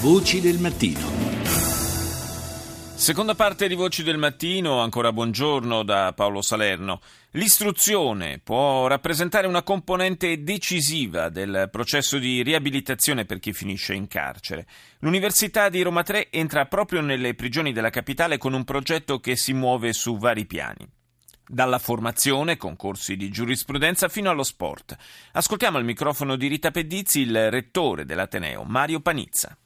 Voci del mattino. Seconda parte di Voci del Mattino, ancora buongiorno da Paolo Salerno. L'istruzione può rappresentare una componente decisiva del processo di riabilitazione per chi finisce in carcere. L'Università di Roma 3 entra proprio nelle prigioni della capitale con un progetto che si muove su vari piani. Dalla formazione, con corsi di giurisprudenza, fino allo sport. Ascoltiamo al microfono di Rita Pedizzi il rettore dell'Ateneo, Mario Panizza.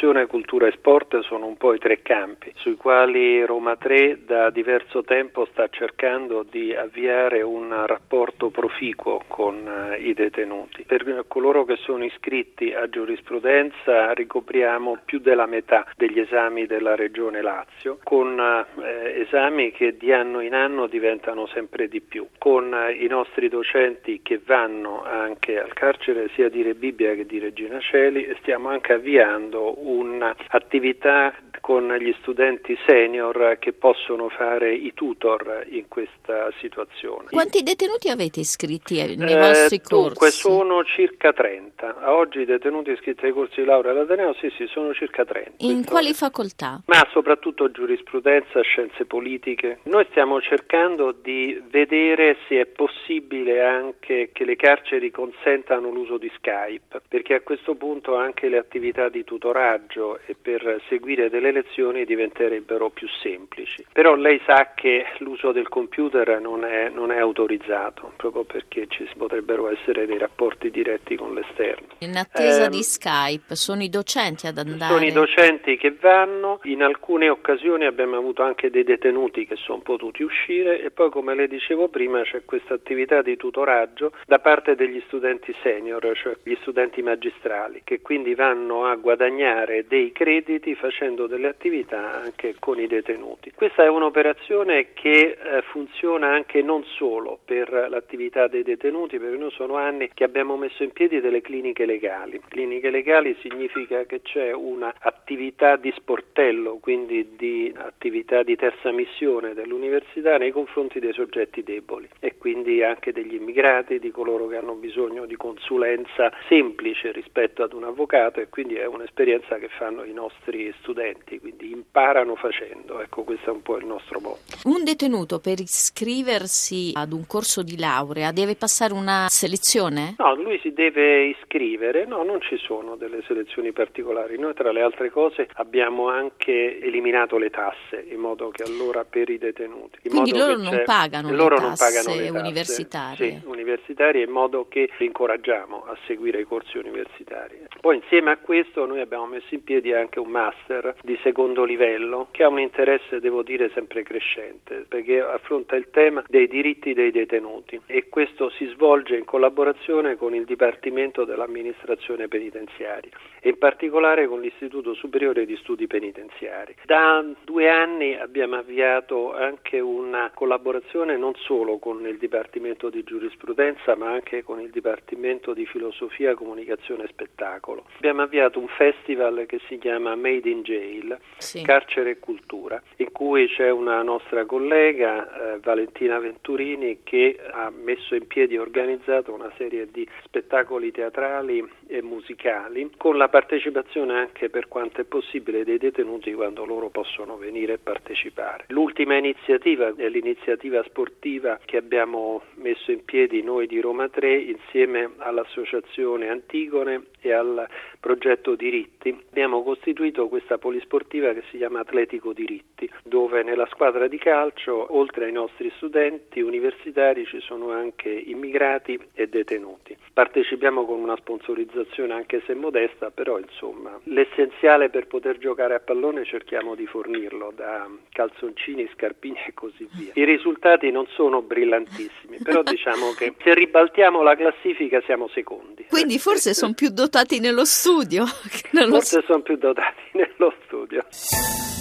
Istruzione, cultura e sport sono un po' i tre campi sui quali Roma 3 da diverso tempo sta cercando di avviare un rapporto proficuo con eh, i detenuti. Per coloro che sono iscritti a giurisprudenza ricopriamo più della metà degli esami della Regione Lazio, con eh, esami che di anno in anno diventano sempre di più, con eh, i nostri docenti che vanno anche al carcere sia di Rebibbia che di Regina Celi e stiamo anche avviando un'attività con gli studenti senior che possono fare i tutor in questa situazione. Quanti detenuti avete iscritti nei eh, vostri corsi? Dunque sono circa 30. A oggi i detenuti iscritti ai corsi di laurea all'Ateneo sì, sì, sono circa 30. In quali facoltà? Ma soprattutto giurisprudenza, scienze politiche. Noi stiamo cercando di vedere se è possibile anche che le carceri consentano l'uso di Skype, perché a questo punto anche le attività di tutoraggio e per seguire delle lezioni diventerebbero più semplici. Però lei sa che l'uso del computer non è, non è autorizzato, proprio perché ci potrebbero essere dei rapporti diretti con l'esterno. In attesa eh, di Skype, sono i docenti ad andare? Sono i docenti che vanno, in alcune occasioni abbiamo avuto anche dei detenuti che sono potuti uscire e poi come le dicevo prima c'è questa attività di tutoraggio da parte degli studenti senior, cioè gli studenti magistrali, che quindi vanno a guadagnare dei crediti facendo delle attività anche con i detenuti. Questa è un'operazione che eh, funziona anche non solo per l'attività dei detenuti, perché noi sono anni che abbiamo messo in piedi delle cliniche legali. Cliniche legali significa che c'è un'attività di sportello, quindi di attività di terza missione dell'università nei confronti dei soggetti deboli e quindi anche degli immigrati, di coloro che hanno bisogno di consulenza semplice rispetto ad un avvocato e quindi è un'esperienza che fanno i nostri studenti quindi imparano facendo. Ecco, questo è un po' il nostro modo. Un detenuto per iscriversi ad un corso di laurea deve passare una selezione? No, lui si deve iscrivere, no, non ci sono delle selezioni particolari. Noi tra le altre cose abbiamo anche eliminato le tasse, in modo che allora per i detenuti. Quindi loro non pagano, loro le non pagano le tasse universitarie? Sì, universitarie, in modo che li incoraggiamo a seguire i corsi universitari. Poi insieme a questo noi abbiamo messo in piedi anche un master di secondo livello che ha un interesse, devo dire, sempre crescente, perché affronta il tema dei diritti dei detenuti e questo si svolge in collaborazione con il Dipartimento dell'amministrazione penitenziaria e in particolare con l'Istituto Superiore di Studi Penitenziari. Da due anni abbiamo avviato anche una collaborazione non solo con il Dipartimento di Giurisprudenza ma anche con il Dipartimento di Filosofia, Comunicazione e Spettacolo. Abbiamo avviato un festival che si chiama Made in Jail, sì. Carcere e Cultura, in cui c'è una nostra collega, eh, Valentina Venturini, che ha messo in piedi e organizzato una serie di spettacoli teatrali e musicali con la partecipazione anche per quanto è possibile dei detenuti quando loro possono venire e partecipare. L'ultima iniziativa è l'iniziativa sportiva che abbiamo messo in piedi noi di Roma 3 insieme all'associazione Antigone e al progetto Diritti. Abbiamo costituito questa polisportiva che si chiama Atletico Diritti, dove nella squadra di calcio, oltre ai nostri studenti universitari, ci sono anche immigrati e detenuti. Partecipiamo con una sponsorizzazione anche se modesta, però insomma l'essenziale per poter giocare a pallone cerchiamo di fornirlo, da calzoncini, scarpini e così via. I risultati non sono brillantissimi, però diciamo che se ribaltiamo la classifica siamo secondi. Quindi forse sono più dotati nello studio. Nello forse sono più dotati nello studio.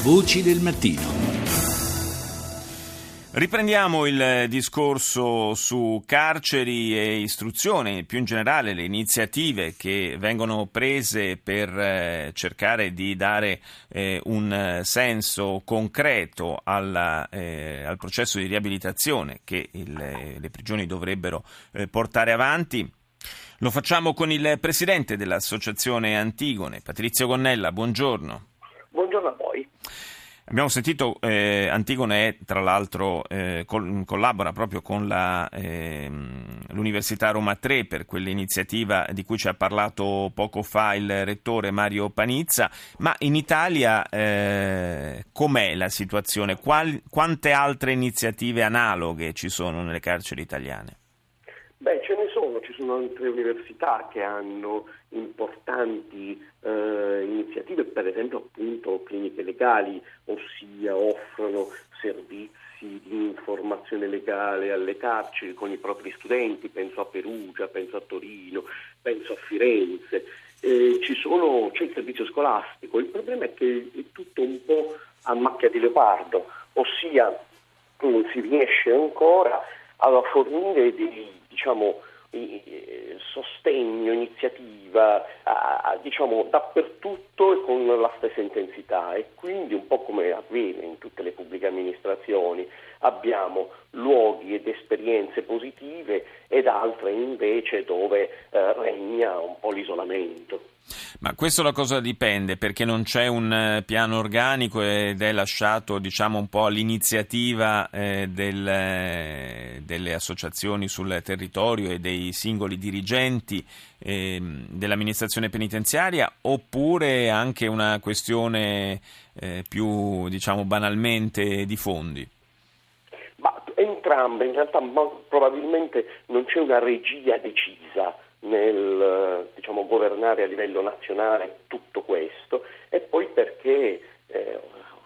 Voci del mattino. Riprendiamo il discorso su carceri e istruzione, più in generale le iniziative che vengono prese per eh, cercare di dare eh, un senso concreto alla, eh, al processo di riabilitazione che il, le prigioni dovrebbero eh, portare avanti. Lo facciamo con il presidente dell'Associazione Antigone, Patrizio Gonnella. Buongiorno. Buongiorno a voi. Abbiamo sentito, eh, Antigone tra l'altro eh, col, collabora proprio con la, eh, l'Università Roma 3 per quell'iniziativa di cui ci ha parlato poco fa il rettore Mario Panizza, ma in Italia eh, com'è la situazione? Qual, quante altre iniziative analoghe ci sono nelle carceri italiane? Beh, ce sono, ci sono altre università che hanno importanti eh, iniziative, per esempio appunto cliniche legali, ossia offrono servizi di informazione legale alle carceri con i propri studenti, penso a Perugia, penso a Torino, penso a Firenze. Eh, sono, c'è il servizio scolastico, il problema è che è tutto un po' a macchia di leopardo, ossia non si riesce ancora a fornire dei diciamo, sostegno, iniziativa diciamo, dappertutto e con la stessa intensità e quindi un po' come avviene in tutte le pubbliche amministrazioni abbiamo luoghi ed esperienze positive ed altre invece dove eh, regna un po' l'isolamento. Ma questo da cosa dipende? Perché non c'è un eh, piano organico ed è lasciato diciamo, un po' all'iniziativa eh, del, eh, delle associazioni sul territorio e dei singoli dirigenti eh, dell'amministrazione penitenziaria oppure anche una questione eh, più diciamo, banalmente di fondi? Ma entrambe, in realtà probabilmente non c'è una regia decisa nel diciamo, governare a livello nazionale tutto questo e poi perché eh,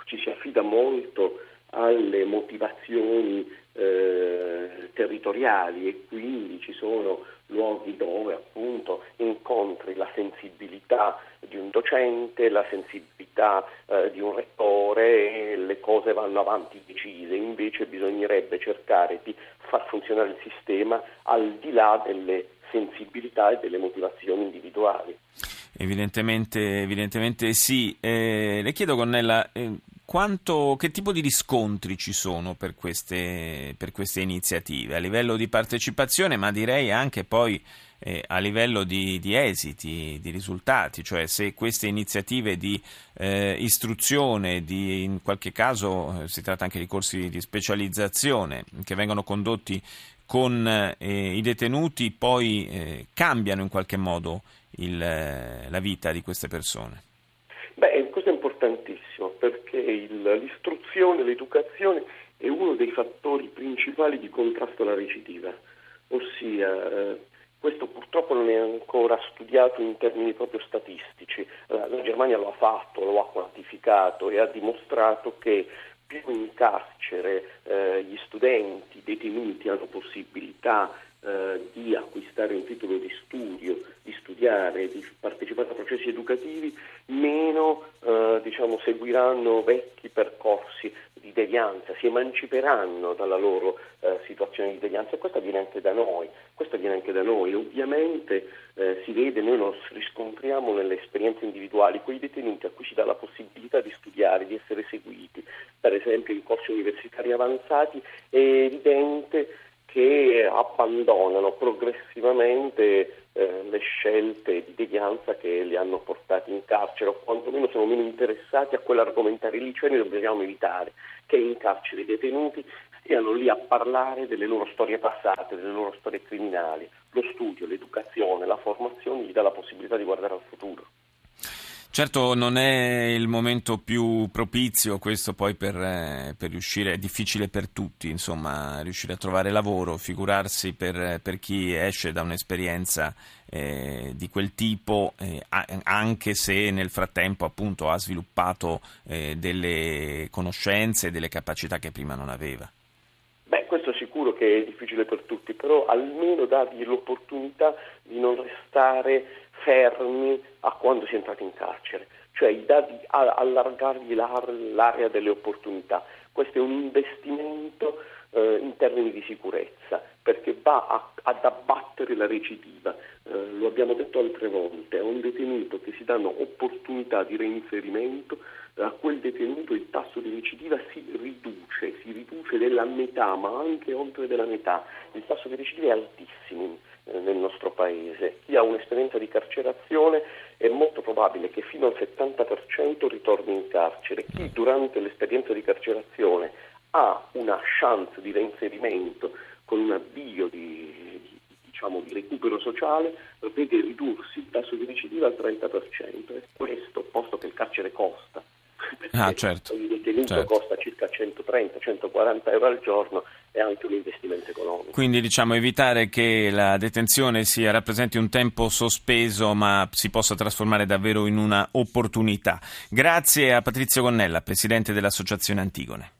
ci si affida molto alle motivazioni eh, territoriali e quindi ci sono luoghi dove appunto incontri la sensibilità di un docente, la sensibilità eh, di un rettore e le cose vanno avanti decise, invece bisognerebbe cercare di far funzionare il sistema al di là delle sensibilità e delle motivazioni individuali. Evidentemente, evidentemente sì. Eh, le chiedo, Gonnella, eh, quanto, che tipo di riscontri ci sono per queste, per queste, iniziative a livello di partecipazione, ma direi anche poi eh, a livello di, di, esiti, di risultati, cioè se queste iniziative di eh, istruzione, di, in qualche caso eh, si tratta anche di corsi di specializzazione che vengono condotti con eh, i detenuti poi eh, cambiano in qualche modo il, eh, la vita di queste persone? Beh, questo è importantissimo perché il, l'istruzione, l'educazione è uno dei fattori principali di contrasto alla recidiva, ossia eh, questo purtroppo non è ancora studiato in termini proprio statistici. La, la Germania lo ha fatto, lo ha quantificato e ha dimostrato che più in carcere eh, gli studenti detenuti hanno possibilità eh, di acquistare un titolo di studio, di studiare, di partecipare a processi educativi, meno eh, diciamo, seguiranno vecchi percorsi devianza, si emanciperanno dalla loro eh, situazione di devianza e questo avviene anche da noi, questo avviene anche da noi. Ovviamente eh, si vede, noi lo riscontriamo nelle esperienze individuali, quei detenuti a cui si dà la possibilità di studiare, di essere seguiti, per esempio in corsi universitari avanzati, è evidente che abbandonano progressivamente eh, le scelte di devianza che li hanno portati in carcere o quantomeno sono meno interessati a quell'argomentare lì, cioè noi dobbiamo evitare che in carcere i detenuti stiano lì a parlare delle loro storie passate, delle loro storie criminali. Lo studio, l'educazione, la formazione gli dà la possibilità di guardare al futuro. Certo non è il momento più propizio questo poi per, eh, per, riuscire, è difficile per tutti, insomma, riuscire a trovare lavoro, figurarsi per, per chi esce da un'esperienza eh, di quel tipo, eh, anche se nel frattempo appunto ha sviluppato eh, delle conoscenze delle capacità che prima non aveva. Beh, questo sicuro che è difficile per tutti, però almeno dargli l'opportunità di non restare fermi a quando si è entrati in carcere, cioè di allargargli l'area delle opportunità. Questo è un investimento eh, in termini di sicurezza, perché va a, ad abbattere la recidiva. Eh, lo abbiamo detto altre volte, a un detenuto che si danno opportunità di reinserimento, a quel detenuto il tasso di recidiva si riduce, si riduce della metà, ma anche oltre della metà. Il tasso di recidiva è altissimo paese. Chi ha un'esperienza di carcerazione è molto probabile che fino al 70% ritorni in carcere. Chi durante l'esperienza di carcerazione ha una chance di reinserimento con un avvio di, diciamo, di recupero sociale, vede ridursi il tasso di recidiva al 30%. E questo, posto che il carcere costa, ah, certo. il detenuto certo. costa circa 130-140 euro al giorno, è anche un investimento economico. Quindi diciamo evitare che la detenzione sia, rappresenti un tempo sospeso ma si possa trasformare davvero in una opportunità. Grazie a Patrizio Gonnella, Presidente dell'Associazione Antigone.